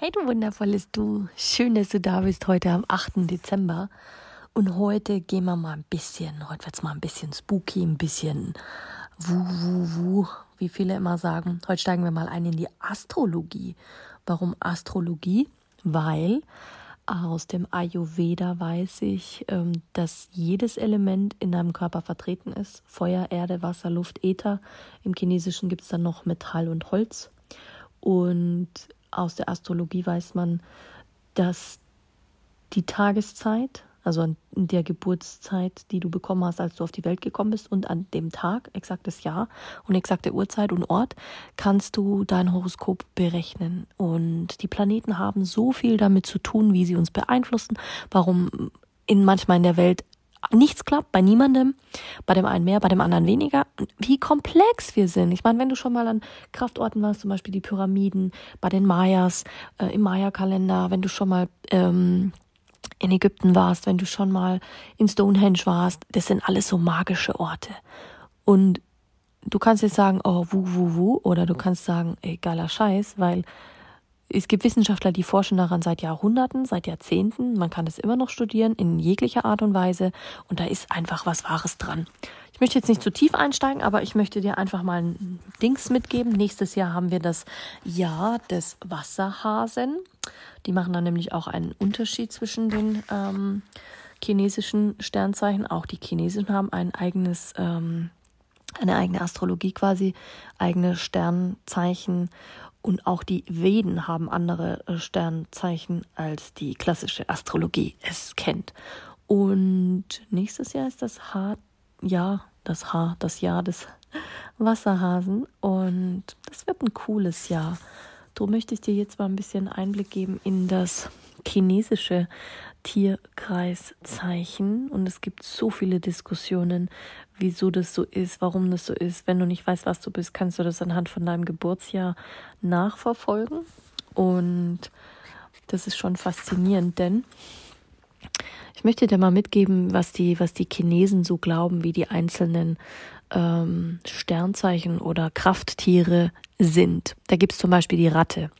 Hey du wundervolles Du, schön, dass du da bist heute am 8. Dezember. Und heute gehen wir mal ein bisschen, heute wird es mal ein bisschen spooky, ein bisschen wuh, wuh, wuh, wie viele immer sagen. Heute steigen wir mal ein in die Astrologie. Warum Astrologie? Weil aus dem Ayurveda weiß ich, ähm, dass jedes Element in deinem Körper vertreten ist. Feuer, Erde, Wasser, Luft, Äther. Im Chinesischen gibt es dann noch Metall und Holz. Und aus der Astrologie weiß man, dass die Tageszeit, also in der Geburtszeit, die du bekommen hast, als du auf die Welt gekommen bist, und an dem Tag, exaktes Jahr und exakte Uhrzeit und Ort, kannst du dein Horoskop berechnen. Und die Planeten haben so viel damit zu tun, wie sie uns beeinflussen, warum in manchmal in der Welt nichts klappt, bei niemandem, bei dem einen mehr, bei dem anderen weniger, wie komplex wir sind. Ich meine, wenn du schon mal an Kraftorten warst, zum Beispiel die Pyramiden, bei den Mayas, äh, im Maya-Kalender, wenn du schon mal ähm, in Ägypten warst, wenn du schon mal in Stonehenge warst, das sind alles so magische Orte. Und du kannst jetzt sagen, oh, wu, wu, wu, oder du kannst sagen, ey, geiler Scheiß, weil es gibt Wissenschaftler, die forschen daran seit Jahrhunderten, seit Jahrzehnten. Man kann es immer noch studieren in jeglicher Art und Weise. Und da ist einfach was Wahres dran. Ich möchte jetzt nicht zu tief einsteigen, aber ich möchte dir einfach mal ein Dings mitgeben. Nächstes Jahr haben wir das Jahr des Wasserhasen. Die machen dann nämlich auch einen Unterschied zwischen den ähm, chinesischen Sternzeichen. Auch die Chinesen haben ein eigenes, ähm, eine eigene Astrologie quasi, eigene Sternzeichen. Und auch die Veden haben andere äh, Sternzeichen als die klassische Astrologie es kennt. Und nächstes Jahr ist das Haar, ja, das Haar, das Jahr des Wasserhasen. Und das wird ein cooles Jahr. Darum möchte ich dir jetzt mal ein bisschen Einblick geben in das chinesische Tierkreiszeichen. Und es gibt so viele Diskussionen, wieso das so ist, warum das so ist. Wenn du nicht weißt, was du bist, kannst du das anhand von deinem Geburtsjahr nachverfolgen. Und das ist schon faszinierend, denn ich möchte dir mal mitgeben, was die, was die Chinesen so glauben, wie die einzelnen ähm, Sternzeichen oder Krafttiere sind. Da gibt es zum Beispiel die Ratte.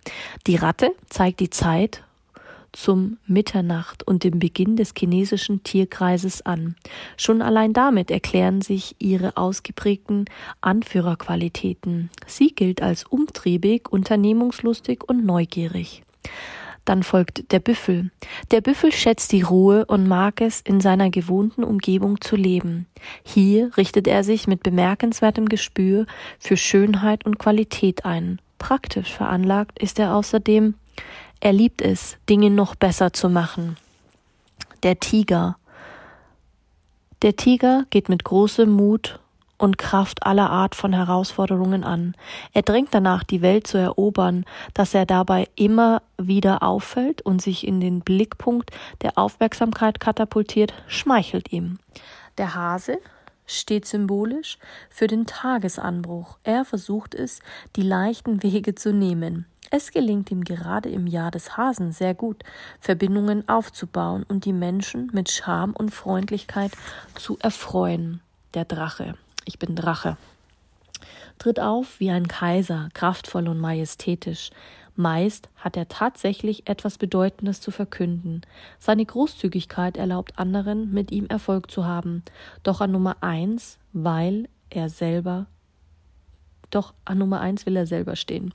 Die Ratte zeigt die Zeit zum Mitternacht und dem Beginn des chinesischen Tierkreises an. Schon allein damit erklären sich ihre ausgeprägten Anführerqualitäten. Sie gilt als umtriebig, unternehmungslustig und neugierig. Dann folgt der Büffel. Der Büffel schätzt die Ruhe und mag es, in seiner gewohnten Umgebung zu leben. Hier richtet er sich mit bemerkenswertem Gespür für Schönheit und Qualität ein. Praktisch veranlagt ist er außerdem er liebt es, Dinge noch besser zu machen. Der Tiger. Der Tiger geht mit großem Mut und Kraft aller Art von Herausforderungen an. Er drängt danach, die Welt zu erobern, dass er dabei immer wieder auffällt und sich in den Blickpunkt der Aufmerksamkeit katapultiert, schmeichelt ihm. Der Hase steht symbolisch für den Tagesanbruch. Er versucht es, die leichten Wege zu nehmen. Es gelingt ihm gerade im Jahr des Hasen sehr gut, Verbindungen aufzubauen und die Menschen mit Charme und Freundlichkeit zu erfreuen. Der Drache. Ich bin Drache. Tritt auf wie ein Kaiser, kraftvoll und majestätisch. Meist hat er tatsächlich etwas Bedeutendes zu verkünden. Seine Großzügigkeit erlaubt anderen, mit ihm Erfolg zu haben. Doch an Nummer eins, weil er selber, doch an Nummer eins will er selber stehen.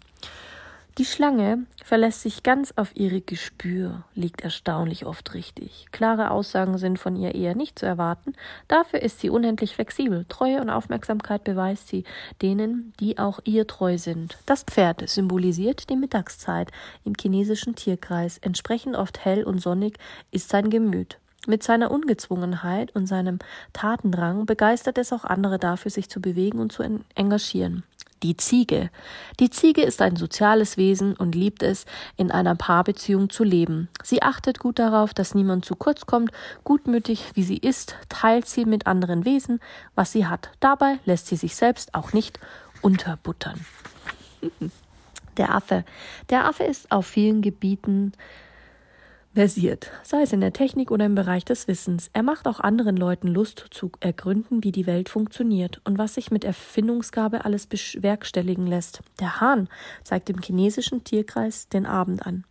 Die Schlange verlässt sich ganz auf ihre Gespür, liegt erstaunlich oft richtig. Klare Aussagen sind von ihr eher nicht zu erwarten, dafür ist sie unendlich flexibel. Treue und Aufmerksamkeit beweist sie denen, die auch ihr treu sind. Das Pferd symbolisiert die Mittagszeit im chinesischen Tierkreis. Entsprechend oft hell und sonnig ist sein Gemüt. Mit seiner Ungezwungenheit und seinem Tatendrang begeistert es auch andere dafür, sich zu bewegen und zu engagieren. Die Ziege. Die Ziege ist ein soziales Wesen und liebt es, in einer Paarbeziehung zu leben. Sie achtet gut darauf, dass niemand zu kurz kommt, gutmütig wie sie ist, teilt sie mit anderen Wesen, was sie hat. Dabei lässt sie sich selbst auch nicht unterbuttern. Der Affe. Der Affe ist auf vielen Gebieten versiert, sei es in der Technik oder im Bereich des Wissens. Er macht auch anderen Leuten Lust zu ergründen, wie die Welt funktioniert und was sich mit Erfindungsgabe alles bewerkstelligen lässt. Der Hahn zeigt im chinesischen Tierkreis den Abend an.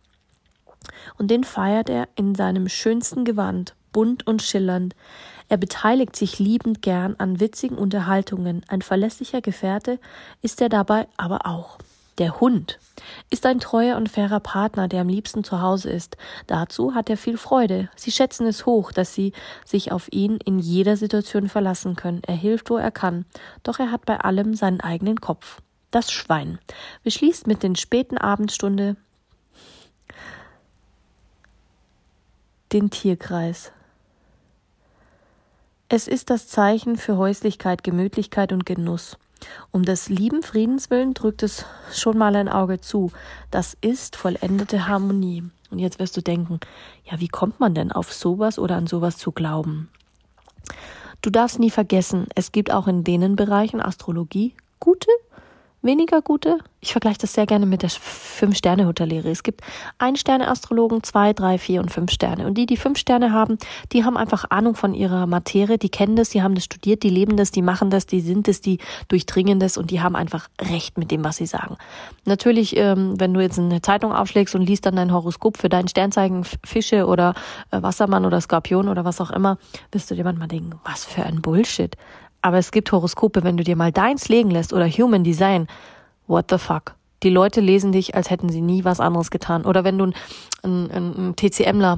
Und den feiert er in seinem schönsten Gewand, bunt und schillernd. Er beteiligt sich liebend gern an witzigen Unterhaltungen. Ein verlässlicher Gefährte ist er dabei aber auch. Der Hund ist ein treuer und fairer Partner, der am liebsten zu Hause ist. Dazu hat er viel Freude. Sie schätzen es hoch, dass sie sich auf ihn in jeder Situation verlassen können. Er hilft, wo er kann. Doch er hat bei allem seinen eigenen Kopf. Das Schwein beschließt mit den späten Abendstunde den Tierkreis. Es ist das Zeichen für Häuslichkeit, Gemütlichkeit und Genuss. Um des lieben Friedens willen drückt es schon mal ein Auge zu. Das ist vollendete Harmonie. Und jetzt wirst du denken, ja, wie kommt man denn auf sowas oder an sowas zu glauben? Du darfst nie vergessen, es gibt auch in denen Bereichen Astrologie gute weniger gute. Ich vergleiche das sehr gerne mit der Fünf-Sterne-Hoteliere. Es gibt Ein-Sterne-Astrologen, zwei, drei, vier und fünf Sterne. Und die, die fünf Sterne haben, die haben einfach Ahnung von ihrer Materie, die kennen das, die haben das studiert, die leben das, die machen das, die sind es, die durchdringen das und die haben einfach recht mit dem, was sie sagen. Natürlich, ähm, wenn du jetzt eine Zeitung aufschlägst und liest dann dein Horoskop für dein Sternzeichen Fische oder äh, Wassermann oder Skorpion oder was auch immer, wirst du dir manchmal denken, was für ein Bullshit. Aber es gibt Horoskope, wenn du dir mal deins legen lässt oder Human Design. What the fuck? Die Leute lesen dich, als hätten sie nie was anderes getan. Oder wenn du ein, ein, ein TCMler,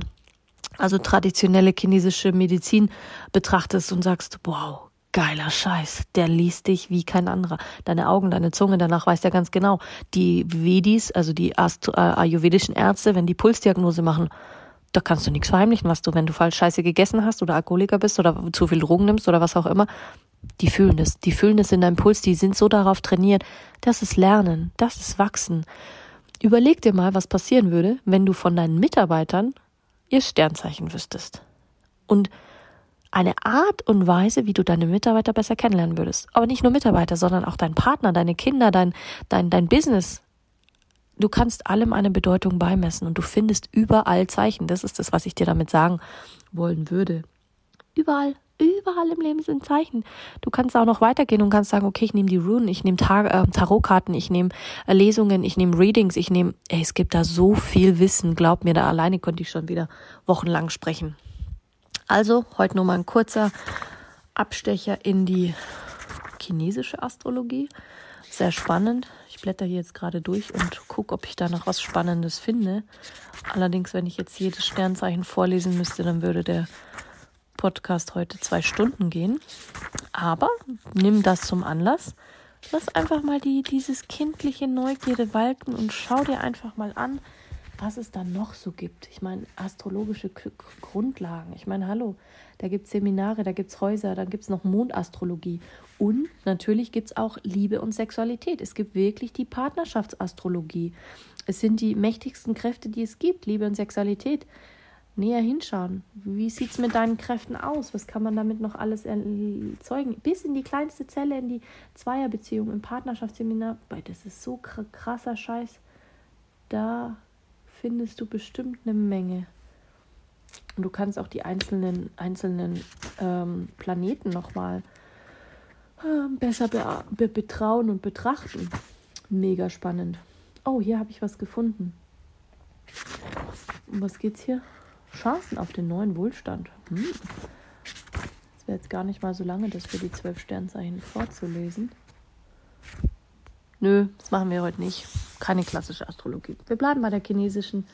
also traditionelle chinesische Medizin betrachtest und sagst, wow, geiler Scheiß, der liest dich wie kein anderer. Deine Augen, deine Zunge, danach weiß er ganz genau. Die Vedis, also die Ast äh, ayurvedischen Ärzte, wenn die Pulsdiagnose machen, da kannst du nichts verheimlichen, was du, wenn du falsch Scheiße gegessen hast oder Alkoholiker bist oder zu viel Drogen nimmst oder was auch immer, die fühlen es, die fühlen es in deinem Puls, die sind so darauf trainiert. Das ist Lernen, das ist Wachsen. Überleg dir mal, was passieren würde, wenn du von deinen Mitarbeitern ihr Sternzeichen wüsstest. Und eine Art und Weise, wie du deine Mitarbeiter besser kennenlernen würdest. Aber nicht nur Mitarbeiter, sondern auch dein Partner, deine Kinder, dein, dein, dein Business. Du kannst allem eine Bedeutung beimessen und du findest überall Zeichen. Das ist das, was ich dir damit sagen wollen würde. Überall Überall im Leben sind Zeichen. Du kannst auch noch weitergehen und kannst sagen, okay, ich nehme die Runen, ich nehme Tar äh, Tarotkarten, ich nehme äh, Lesungen, ich nehme Readings, ich nehme, ey, es gibt da so viel Wissen. Glaub mir, da alleine könnte ich schon wieder wochenlang sprechen. Also, heute nur mal ein kurzer Abstecher in die chinesische Astrologie. Sehr spannend. Ich blätter hier jetzt gerade durch und gucke, ob ich da noch was Spannendes finde. Allerdings, wenn ich jetzt jedes Sternzeichen vorlesen müsste, dann würde der Podcast heute zwei Stunden gehen. Aber nimm das zum Anlass. Lass einfach mal die, dieses kindliche Neugierde walten und schau dir einfach mal an, was es da noch so gibt. Ich meine, astrologische K Grundlagen. Ich meine, hallo, da gibt es Seminare, da gibt es Häuser, dann gibt es noch Mondastrologie. Und natürlich gibt es auch Liebe und Sexualität. Es gibt wirklich die Partnerschaftsastrologie. Es sind die mächtigsten Kräfte, die es gibt, Liebe und Sexualität näher hinschauen. Wie sieht es mit deinen Kräften aus? Was kann man damit noch alles erzeugen? Bis in die kleinste Zelle, in die Zweierbeziehung, im Partnerschaftsseminar. Das ist so krasser Scheiß. Da findest du bestimmt eine Menge. Und du kannst auch die einzelnen, einzelnen ähm, Planeten nochmal äh, besser be be betrauen und betrachten. Mega spannend. Oh, hier habe ich was gefunden. Um was geht's hier? Chancen auf den neuen Wohlstand. Hm. Es wäre jetzt gar nicht mal so lange, das für die zwölf Sternzeichen vorzulesen. Nö, das machen wir heute nicht. Keine klassische Astrologie. Wir bleiben bei der chinesischen.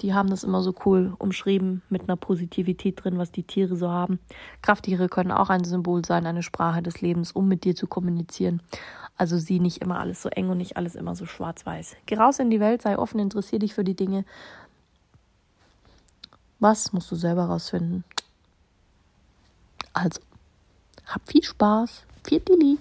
Die haben das immer so cool umschrieben mit einer Positivität drin, was die Tiere so haben. Krafttiere können auch ein Symbol sein, eine Sprache des Lebens, um mit dir zu kommunizieren. Also sieh nicht immer alles so eng und nicht alles immer so schwarz-weiß. Geh raus in die Welt, sei offen, interessier dich für die Dinge, was musst du selber rausfinden? Also, hab viel Spaß. Viel.